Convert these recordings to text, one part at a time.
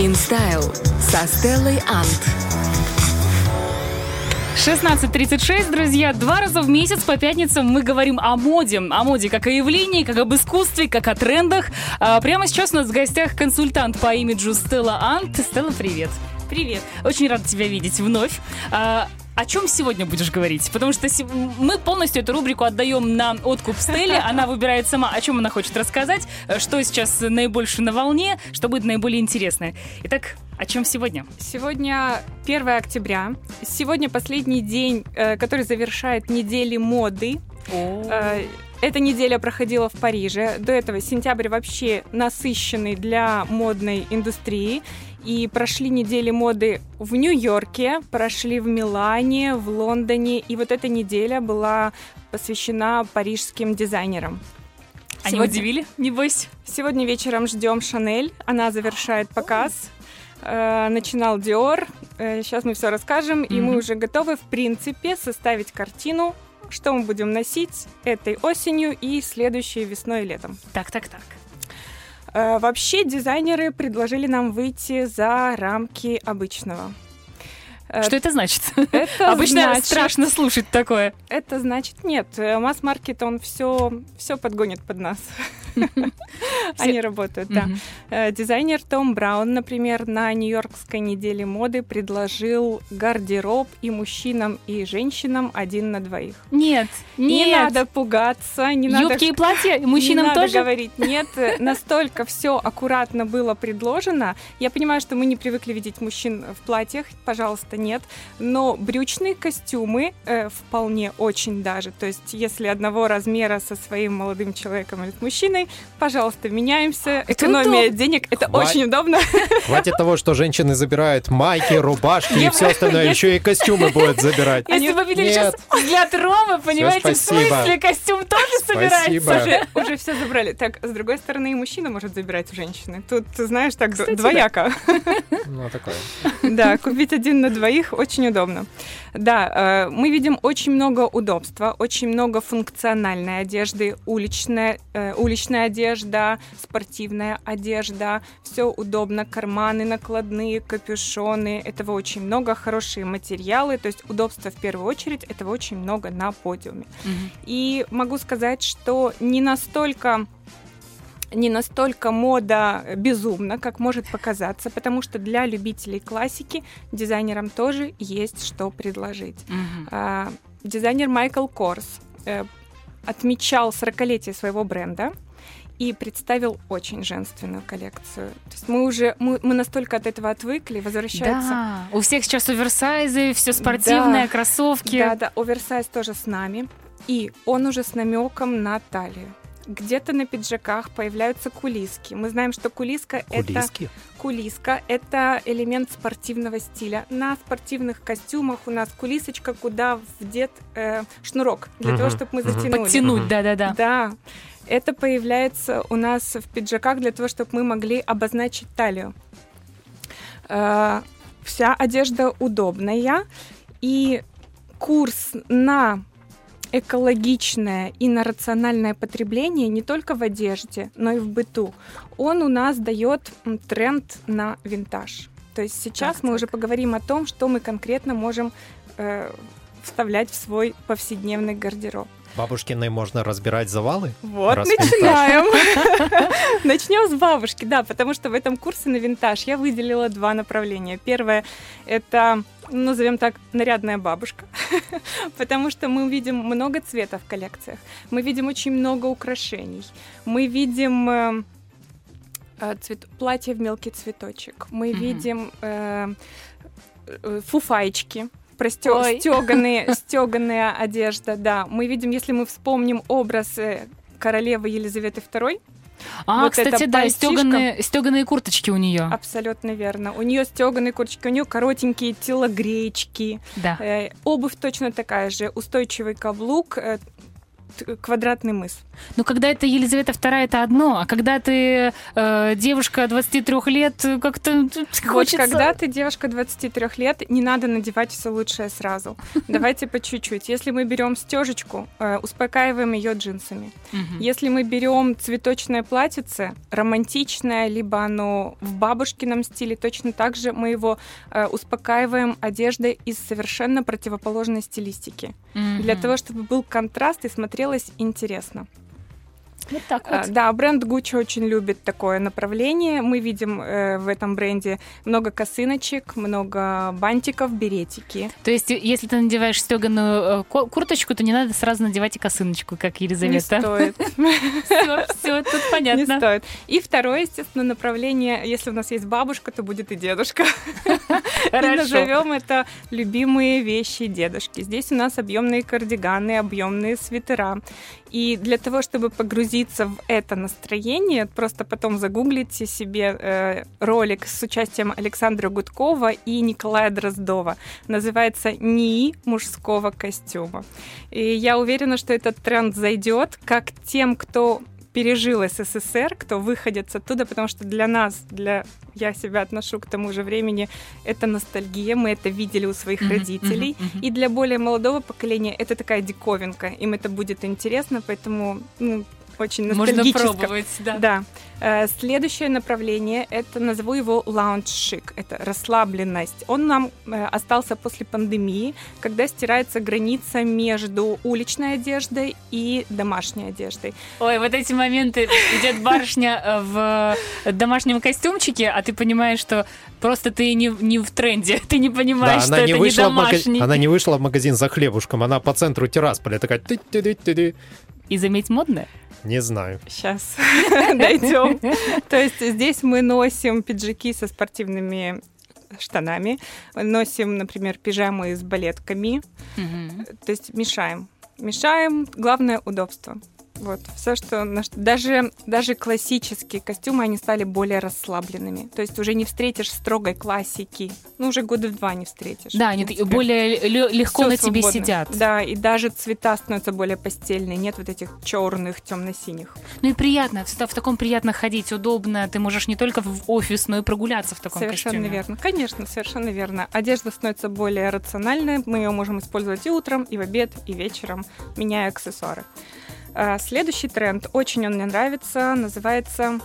InStyle со Стеллой Ант. 16.36, друзья. Два раза в месяц по пятницам мы говорим о моде. О моде как о явлении, как об искусстве, как о трендах. А прямо сейчас у нас в гостях консультант по имиджу Стелла Ант. Стелла, привет. Привет. Очень рада тебя видеть вновь. А, о чем сегодня будешь говорить? Потому что мы полностью эту рубрику отдаем на откуп Стелле. Она выбирает сама, о чем она хочет рассказать, что сейчас наибольше на волне, что будет наиболее интересное. Итак, о чем сегодня? Сегодня 1 октября. Сегодня последний день, э, который завершает недели моды. Э, эта неделя проходила в Париже. До этого сентябрь вообще насыщенный для модной индустрии. И прошли недели моды в Нью-Йорке, прошли в Милане, в Лондоне. И вот эта неделя была посвящена парижским дизайнерам. Они Сегодня... удивили, небось? Сегодня вечером ждем Шанель. Она завершает показ. Э, начинал Диор. Э, сейчас мы все расскажем. Mm-hmm. И мы уже готовы, в принципе, составить картину что мы будем носить этой осенью и следующей весной и летом. Так, так, так. Э, вообще дизайнеры предложили нам выйти за рамки обычного. Э, что это значит? Это Обычно значит, страшно слушать такое. Это значит нет. Э, масс-маркет он все все подгонит под нас. Они работают, да. Э, дизайнер Том Браун, например, на Нью-Йоркской неделе моды предложил гардероб и мужчинам, и женщинам один на двоих. Нет, не надо пугаться, не надо... Юбки и платья мужчинам не тоже? надо говорить нет. Настолько все аккуратно было предложено. Я понимаю, что мы не привыкли видеть мужчин в платьях. Пожалуйста, нет. Но брючные костюмы э, вполне очень даже. То есть, если одного размера со своим молодым человеком или с мужчиной, пожалуйста, меняемся. Экономия это денег, это Хват... очень удобно. Хватит того, что женщины забирают майки, рубашки и все остальное, еще и костюмы будут забирать. Если вы видели сейчас взгляд Ромы, понимаете, в смысле костюм тоже собирается? Уже все забрали. Так, с другой стороны, и мужчина может забирать у женщины. Тут, знаешь, так двояко. Ну, такое. Да, купить один на двоих очень удобно. Да, э, мы видим очень много удобства, очень много функциональной одежды, уличная, э, уличная одежда, спортивная одежда, все удобно, карманы накладные, капюшоны, этого очень много, хорошие материалы, то есть удобства в первую очередь, этого очень много на подиуме. Угу. И могу сказать, что не настолько не настолько мода безумна, как может показаться, потому что для любителей классики дизайнерам тоже есть что предложить. Mm-hmm. Дизайнер Майкл Корс э, отмечал 40-летие своего бренда и представил очень женственную коллекцию. То есть мы уже мы, мы настолько от этого отвыкли, возвращается. Да, у всех сейчас оверсайзы, все спортивные, да, кроссовки. Да, да, оверсайз тоже с нами. И он уже с намеком на талию где-то на пиджаках появляются кулиски. Мы знаем, что кулиска кулиски? это кулиска это элемент спортивного стиля. На спортивных костюмах у нас кулисочка, куда вдет э, шнурок для угу. того, чтобы мы затянули. Подтянуть, да-да-да. Да. Это появляется у нас в пиджаках для того, чтобы мы могли обозначить талию. Э, вся одежда удобная и курс на экологичное и на рациональное потребление не только в одежде, но и в быту, он у нас дает тренд на винтаж. То есть сейчас так, мы так. уже поговорим о том, что мы конкретно можем э, вставлять в свой повседневный гардероб. Бабушкиной можно разбирать завалы? Вот, начинаем. Начнем с бабушки, да, потому что в этом курсе на винтаж я выделила два направления. Первое — это назовем так, нарядная бабушка, потому что мы видим много цвета в коллекциях, мы видим очень много украшений, мы видим э, э цвет... платье в мелкий цветочек, мы mm-hmm. видим э, э, фуфайчики, стеганые, стеганая одежда, да. Мы видим, если мы вспомним образ э, королевы Елизаветы II, а, вот кстати, да, стеганые, стеганые курточки у нее. Абсолютно верно. У нее стеганые курточки, у нее коротенькие телогречки. Да. Э, обувь точно такая же, устойчивый каблук, э, квадратный мыс. Ну, когда это Елизавета II, это одно, а когда ты э, девушка 23 лет, как-то Вот хочется... когда ты девушка 23 лет, не надо надевать все лучшее сразу. Давайте по чуть-чуть. Если мы берем стежечку, э, успокаиваем ее джинсами. Мгм. Если мы берем цветочное платьице, романтичное, либо оно в бабушкином стиле, точно так же мы его э, успокаиваем одеждой из совершенно противоположной стилистики. Для Мгм. того, чтобы был контраст и смотрелось интересно. Вот так вот. Да, бренд Gucci очень любит такое направление. Мы видим э, в этом бренде много косыночек, много бантиков, беретики. То есть, если ты надеваешь стеганую курточку, то не надо сразу надевать и косыночку, как Не Елизавета. стоит. Все, все, тут Не понятно. стоит. И второе, естественно, направление, если у нас есть бабушка, то будет и дедушка. И Хорошо. назовем это любимые вещи дедушки. Здесь у нас объемные кардиганы, объемные свитера. И для того, чтобы погрузиться в это настроение, просто потом загуглите себе э, ролик с участием Александра Гудкова и Николая Дроздова. Называется НИИ мужского костюма. И я уверена, что этот тренд зайдет как тем, кто пережил СССР, кто выходит оттуда, потому что для нас, для я себя отношу к тому же времени, это ностальгия, мы это видели у своих Мгм, родителей. мгм, мгм. И для более молодого поколения это такая диковинка, им это будет интересно, поэтому ну, очень Можно ностальгически. пробовать, да. Да. Э, Следующее направление это назову его лаунж-шик, это расслабленность. Он нам э, остался после пандемии, когда стирается граница между уличной одеждой и домашней одеждой. Ой, вот эти моменты, идет барышня э, в домашнем костюмчике, а ты понимаешь, что просто ты не, не в тренде, ты не Да, понимаешь, что она это не, не вышла в мага- домашний. она не вышла в магазин за хлебушком, она по центру Тирасполя такая... И заметь, модное. Не знаю. Сейчас дойдем. То есть здесь мы носим пиджаки со спортивными штанами, носим, например, пижамы с балетками, то есть мешаем. Мешаем, главное удобство. Вот, все, что... Даже, даже классические костюмы, они стали более расслабленными. То есть уже не встретишь строгой классики. Ну, уже года в два не встретишь. Да, они более легко Всё на тебе свободно. сидят. Да, и даже цвета становятся более постельные. Нет вот этих черных, темно-синих. Ну и приятно, в, в таком приятно ходить, удобно. Ты можешь не только в офис, но и прогуляться в таком Совершенно костюме. верно. Конечно, совершенно верно. Одежда становится более рациональной. Мы ее можем использовать и утром, и в обед, и вечером, меняя аксессуары. А, Следующий тренд, очень он мне нравится, называется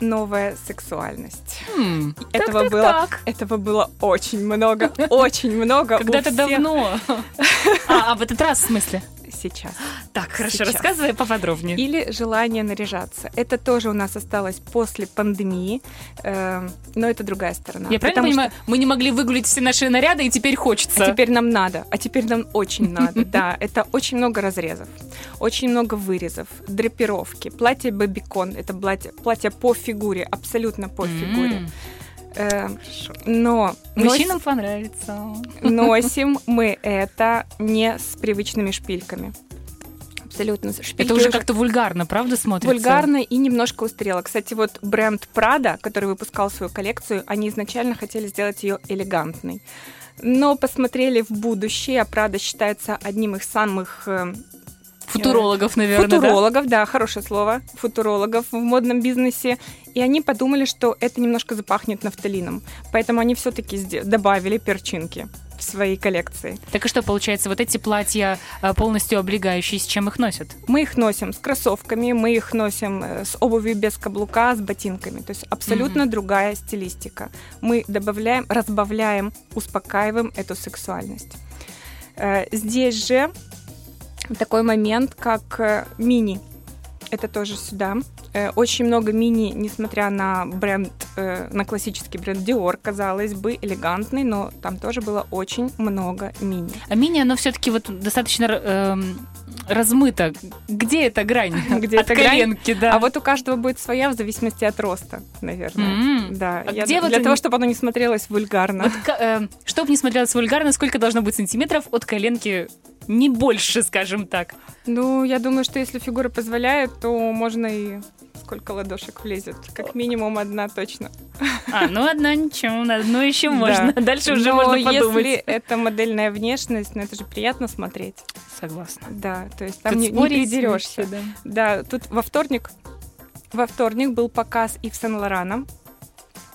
новая сексуальность. М, Этого так, было, так. этого было очень много, очень много. Когда-то давно. А, а, в этот раз, в смысле? Сейчас. Так, хорошо, Сейчас. рассказывай поподробнее. Или желание наряжаться. Это тоже у нас осталось после пандемии, э, но это другая сторона. Я правильно Потому что- понимаю, мы не могли выгулить все наши наряды, и теперь хочется. А теперь нам надо, а теперь нам очень надо, да. Это очень много разрезов, очень много вырезов, драпировки, платье бобикон, это платье, платье по фигуре, абсолютно по фигуре. М, Э, но Мужчинам понравится. нос- носим мы это не с привычными шпильками. Абсолютно. Шпильки Это уже как-то вульгарно, правда, смотрится? Вульгарно и немножко устарело. Кстати, вот бренд Prada, который выпускал свою коллекцию, они изначально хотели сделать ее элегантной. Но посмотрели в будущее, а Prada считается одним из самых э, Футурологов, наверное, да? футурологов, да? хорошее слово, футурологов в модном бизнесе. И они подумали, что это немножко запахнет нафталином. Поэтому они все-таки добавили перчинки в своей коллекции. Так и что, получается, вот эти платья а, полностью облегающие, с чем их носят? Мы их носим с кроссовками, мы их носим э, с обувью без каблука, с ботинками. То есть абсолютно другая стилистика. Мы добавляем, разбавляем, успокаиваем эту сексуальность. Э, Здесь же такой момент, как э, мини. Это тоже сюда. Э, Очень много мини, несмотря на бренд, э, на классический бренд Dior, казалось бы, элегантный, но там тоже было очень много мини. А мини, оно все-таки вот достаточно эм, размыто. Где эта грань? Где От эта грань? коленки, да. А вот у каждого будет своя в зависимости от роста, наверное. М. Да, А я- где вот для они- того, чтобы оно не смотрелось вульгарно. Чтобы не смотрелось вульгарно, сколько должно быть сантиметров от коленки? Не больше, скажем так. Ну, я думаю, что если фигура позволяет, то можно и сколько ладошек влезет. Как минимум одна точно. А, ну одно ничего, одно еще можно. Да. Дальше уже Но можно подумать. если это модельная внешность, ну это же приятно смотреть. Согласна. Да, то есть там Тут не, не вообще, да. Да, тут во вторник, во вторник был показ Ив Сен Лорана,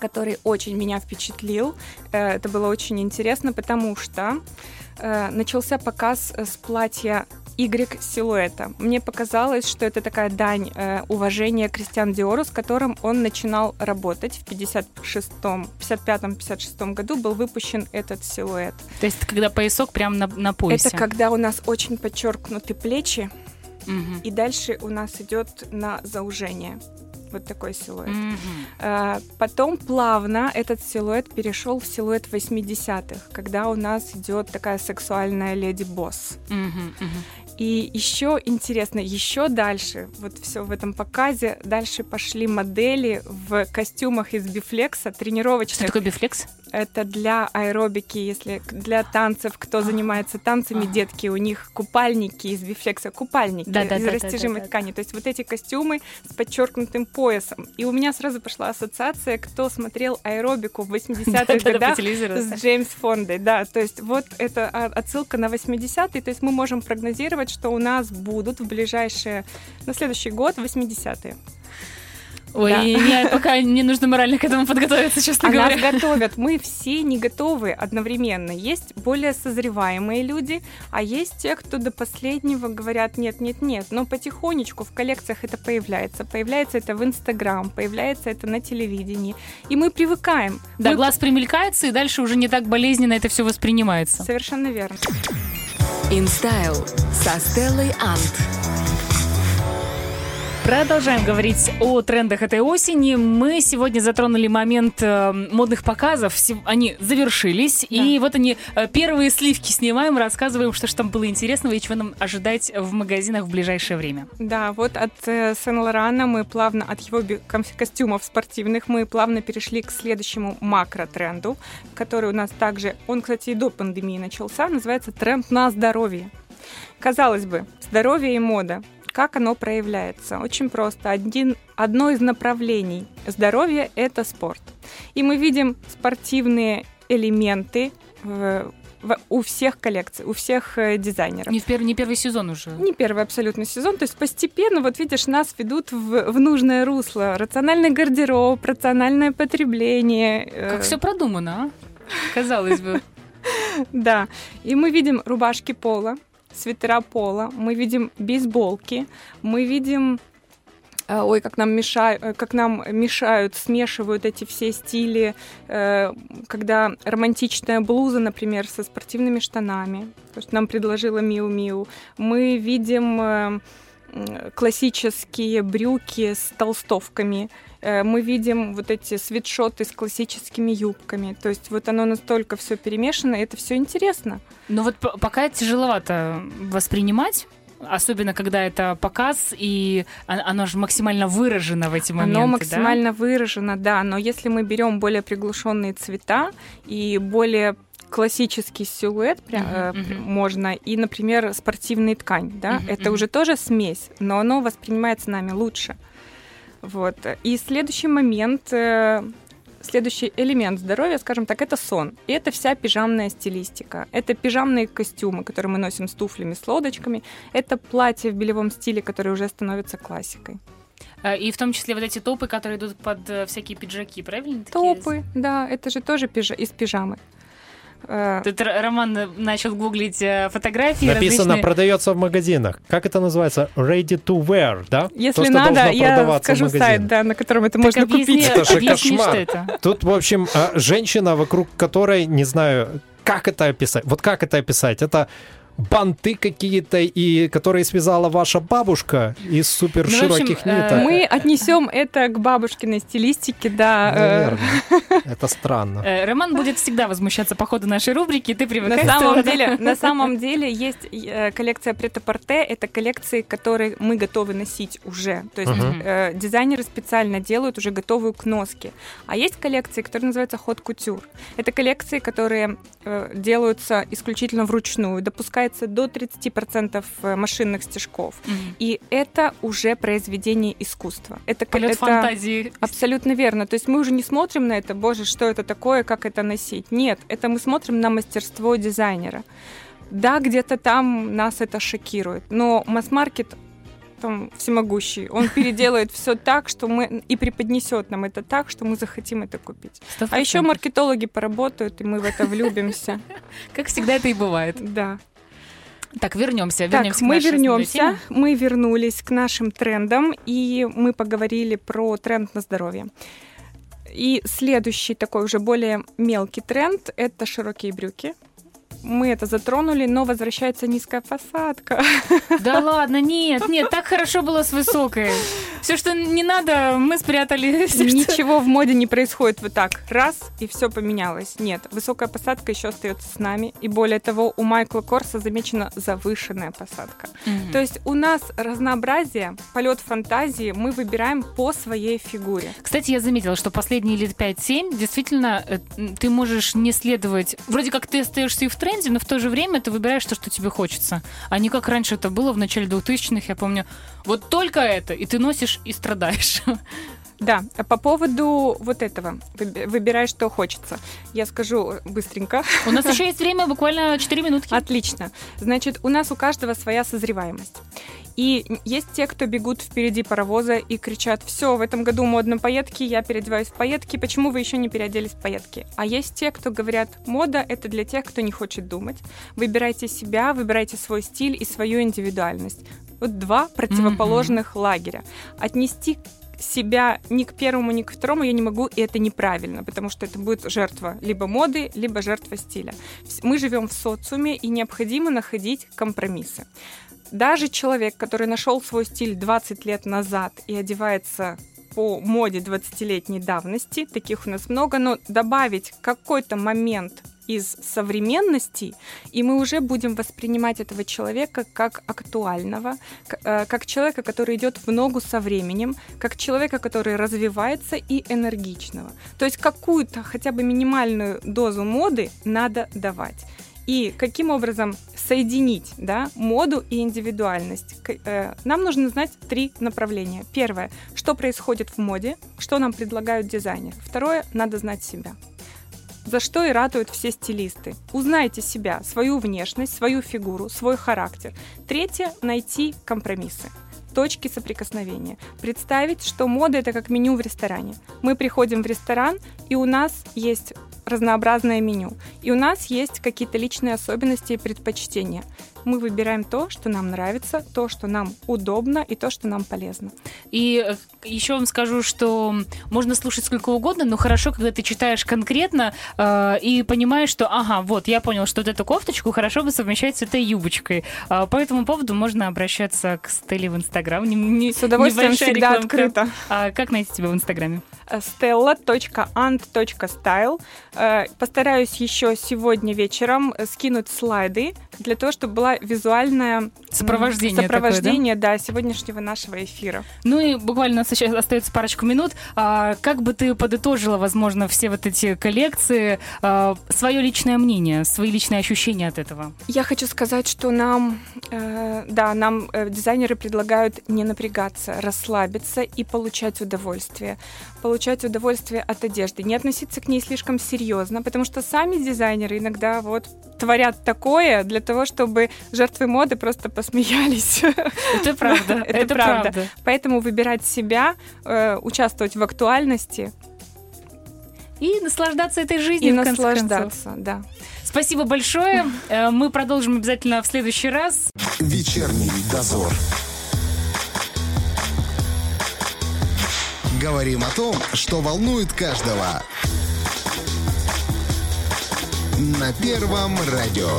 который очень меня впечатлил. Э, Это было очень интересно, потому что э, начался показ э, с платья Y силуэта. Мне показалось, что это такая дань э, уважения Кристиан Диору, с которым он начинал работать в 56-м, 55-56 году был выпущен этот силуэт. То есть когда поясок прям на, на поясе. Это когда у нас очень подчеркнуты плечи, Мгм. и дальше у нас идет на заужение. Вот такой силуэт. А, Потом плавно этот силуэт перешел в силуэт 80-х, когда у нас идет такая сексуальная леди-босс. Мгм. Мгм. И еще интересно, еще дальше, вот все в этом показе, дальше пошли модели в костюмах из бифлекса, Что тренировочных. такое бифлекс? Это для аэробики, если для танцев, кто занимается танцами, детки, у них купальники из бифлекса, купальники Да-да-да-да-да-да. из растяжимой ткани. То есть вот эти костюмы с подчеркнутым поясом. И у меня сразу пошла ассоциация, кто смотрел аэробику в 80-х Да-да-да, по годах с Джеймс Фондой. Да, то есть вот это отсылка на 80-е. То есть мы можем прогнозировать, что у нас будут в ближайшие, на следующий год 80-е. Ой, Да. мне пока не нужно морально к этому подготовиться, честно А нас говоря. готовят. Мы все не готовы одновременно. Есть более созреваемые люди, а есть те, кто до последнего говорят нет, нет, нет. Но потихонечку в коллекциях это появляется. Появляется это в Инстаграм, появляется это на телевидении. И мы привыкаем. Да, Мы- глаз примелькается, и дальше уже не так болезненно это все воспринимается. Совершенно верно. InStyle со Стеллой Ант. Продолжаем говорить о трендах этой осени. Мы сегодня затронули момент э, модных показов. Они завершились. И вот они, э, первые сливки снимаем, рассказываем, что же там было интересного и чего нам ожидать в магазинах в ближайшее время. Да, вот от э, Сен-Лорана мы плавно, от его костюмов спортивных, мы плавно перешли к следующему макро-тренду, который у нас также, он, кстати, и до пандемии начался, называется тренд на здоровье. Казалось бы, здоровье и мода. Как оно проявляется? Очень просто. Один, одно из направлений здоровья – это спорт. И мы видим спортивные элементы в- в- у всех коллекций, у всех э, дизайнеров. Не, в пер- не первый сезон уже. Не первый абсолютно сезон, то есть постепенно, вот видишь, нас ведут в, в нужное русло. Рациональный гардероб, рациональное потребление. э, Как все продумано, а? Казалось бы. Да, и мы видим рубашки пола, свитера пола, мы видим бейсболки, мы видим э, Ой, как нам мешают, как нам мешают, смешивают эти все стили, э, когда романтичная блуза, например, со спортивными штанами, то, что нам предложила Миу Миу. Мы видим э, классические брюки с толстовками. Э, Мы видим вот эти свитшоты с классическими юбками. То есть вот оно настолько все перемешано, и это все интересно. Но вот п- пока тяжеловато воспринимать. Особенно, когда это показ, и оно же максимально выражено в эти моменты, Оно да? максимально выражено, да. Но если мы берем более приглушенные цвета и более классический силуэт прям, Мгм, э, мгм. можно и, например, спортивная ткань, да, Мгм, это мгм. уже тоже смесь, но оно воспринимается нами лучше. Вот. И следующий момент, э, следующий элемент здоровья, скажем так, это сон. И это вся пижамная стилистика. Это пижамные костюмы, которые мы носим с туфлями, с лодочками. Это платье в белевом стиле, которое уже становится классикой. А, И в том числе вот эти топы, которые идут под э, всякие пиджаки, правильно? такие? Топы, да, это же тоже пижа- из пижамы. Э, Тут Роман э, начал гуглить э, фотографии Написано, различные. продается в магазинах. Как это называется? Ready to wear, да? Если То, что надо, я продаваться в скажу сайт, магазинах. да, на котором это Так можно объясни, купить. Это же объясни, кошмар. что это. Тут, в общем, женщина, вокруг которой, не знаю, как это описать. Вот как это описать? Это банты какие-то, и которые связала ваша бабушка из супер Ну, широких э, ниток. Мы отнесем это к бабушкиной стилистике, да. э, Наверное. Это странно. Э, Роман будет всегда возмущаться по ходу нашей рубрики, ты привыкай. На самом деле, на самом деле есть э, коллекция претапорте, это коллекции, которые мы готовы носить уже. То есть э, дизайнеры специально делают уже готовую к носке. А есть коллекции, которые называются ход кутюр. Это коллекции, которые э, делаются исключительно вручную. Допускается набирается до 30% э, машинных стежков. Мгм. И это уже произведение искусства. Это, Полет это фантазии. Абсолютно верно. То есть мы уже не смотрим на это, боже, что это такое, как это носить. Нет, это мы смотрим на мастерство дизайнера. Да, где-то там нас это шокирует, но масс-маркет там всемогущий. Он переделает все так, что мы и преподнесет нам это так, что мы захотим это купить. Сто А еще маркетологи поработают, и мы в это влюбимся. Как всегда это и бывает. Да. Так, вернемся. Так, вернемся к мы вернемся. Мы вернулись к нашим трендам, и мы поговорили про тренд на здоровье. И следующий такой уже более мелкий тренд – это широкие брюки. Мы это затронули, но возвращается низкая посадка. Да ладно, нет, нет, так хорошо было с высокой. Все, что не надо, мы спрятали. Что- Ничего в моде не происходит вот так. Раз, и все поменялось. Нет, высокая посадка еще остается с нами. И более того, у Майкла Корса замечена завышенная посадка. То есть у нас разнообразие, полет фантазии мы выбираем по своей фигуре. Кстати, я заметила, что последние лет 5-7 действительно э, ты можешь не следовать... Вроде как ты остаешься и в тренде, но в то же время ты выбираешь то, что тебе хочется. А не как раньше это было в начале 2000-х, я помню. Вот только это, и ты носишь и страдаешь. Да, а по поводу вот этого, выби- выбирай, что хочется. Я скажу быстренько. У нас еще есть время, буквально 4 минутки. Отлично. Значит, у нас у каждого своя созреваемость. И есть те, кто бегут впереди паровоза и кричат, все, в этом году модно пайетки, я переодеваюсь в пайетки, почему вы еще не переоделись в пайетки? А есть те, кто говорят, мода — это для тех, кто не хочет думать. Выбирайте себя, выбирайте свой стиль и свою индивидуальность. Вот два противоположных лагеря. Отнести себя ни к первому, ни к второму я не могу, и это неправильно, потому что это будет жертва либо моды, либо жертва стиля. Мы живем в социуме, и необходимо находить компромиссы. Даже человек, который нашел свой стиль 20 лет назад и одевается по моде 20-летней давности, таких у нас много, но добавить какой-то момент из современности, и мы уже будем воспринимать этого человека как актуального, э, как человека, который идет в ногу со временем, как человека, который развивается и энергичного. То есть какую-то хотя бы минимальную дозу моды надо давать. И каким образом соединить да, моду и индивидуальность? Э, Нам нужно знать три направления. Первое, что происходит в моде, что нам предлагают дизайнеры. Второе, надо знать себя. За что и ратуют все стилисты. Узнайте себя, свою внешность, свою фигуру, свой характер. Третье – найти компромиссы точки соприкосновения. Представить, что мода это как меню в ресторане. Мы приходим в ресторан, и у нас есть разнообразное меню. И у нас есть какие-то личные особенности и предпочтения. Мы выбираем то, что нам нравится, то, что нам удобно и то, что нам полезно. И э, еще вам скажу, что можно слушать сколько угодно, но хорошо, когда ты читаешь конкретно э, и понимаешь, что, ага, вот, я понял, что вот эту кофточку хорошо бы совмещать с этой юбочкой. А по этому поводу можно обращаться к Стелле в Инстаграм. Не- не- С удовольствием всегда рекламка. открыто. А как найти тебя в Инстаграме? stella.ant.style. Э, Постараюсь еще сегодня вечером э, скинуть слайды для того, чтобы была визуальная м, Сопровождение такое, сопровождение да, сегодняшнего нашего эфира. Ну и буквально у нас сейчас остается парочку минут. А, как бы ты подытожила, возможно, все вот эти коллекции, свое личное мнение, свои личные ощущения от этого? Я хочу сказать, что нам, э, да, нам э, дизайнеры предлагают не напрягаться, расслабиться и получать удовольствие. Получать удовольствие от одежды, не относиться к ней слишком серьезно, потому что сами дизайнеры иногда вот творят такое для того, чтобы жертвы моды просто посмеялись. Это правда. Это правда. Поэтому выбирать себя, э, участвовать в актуальности И наслаждаться этой жизнью. и наслаждаться, да. Спасибо большое. Э, Мы продолжим обязательно в следующий раз. Вечерний дозор. Говорим о том, что волнует каждого. На Первом радио.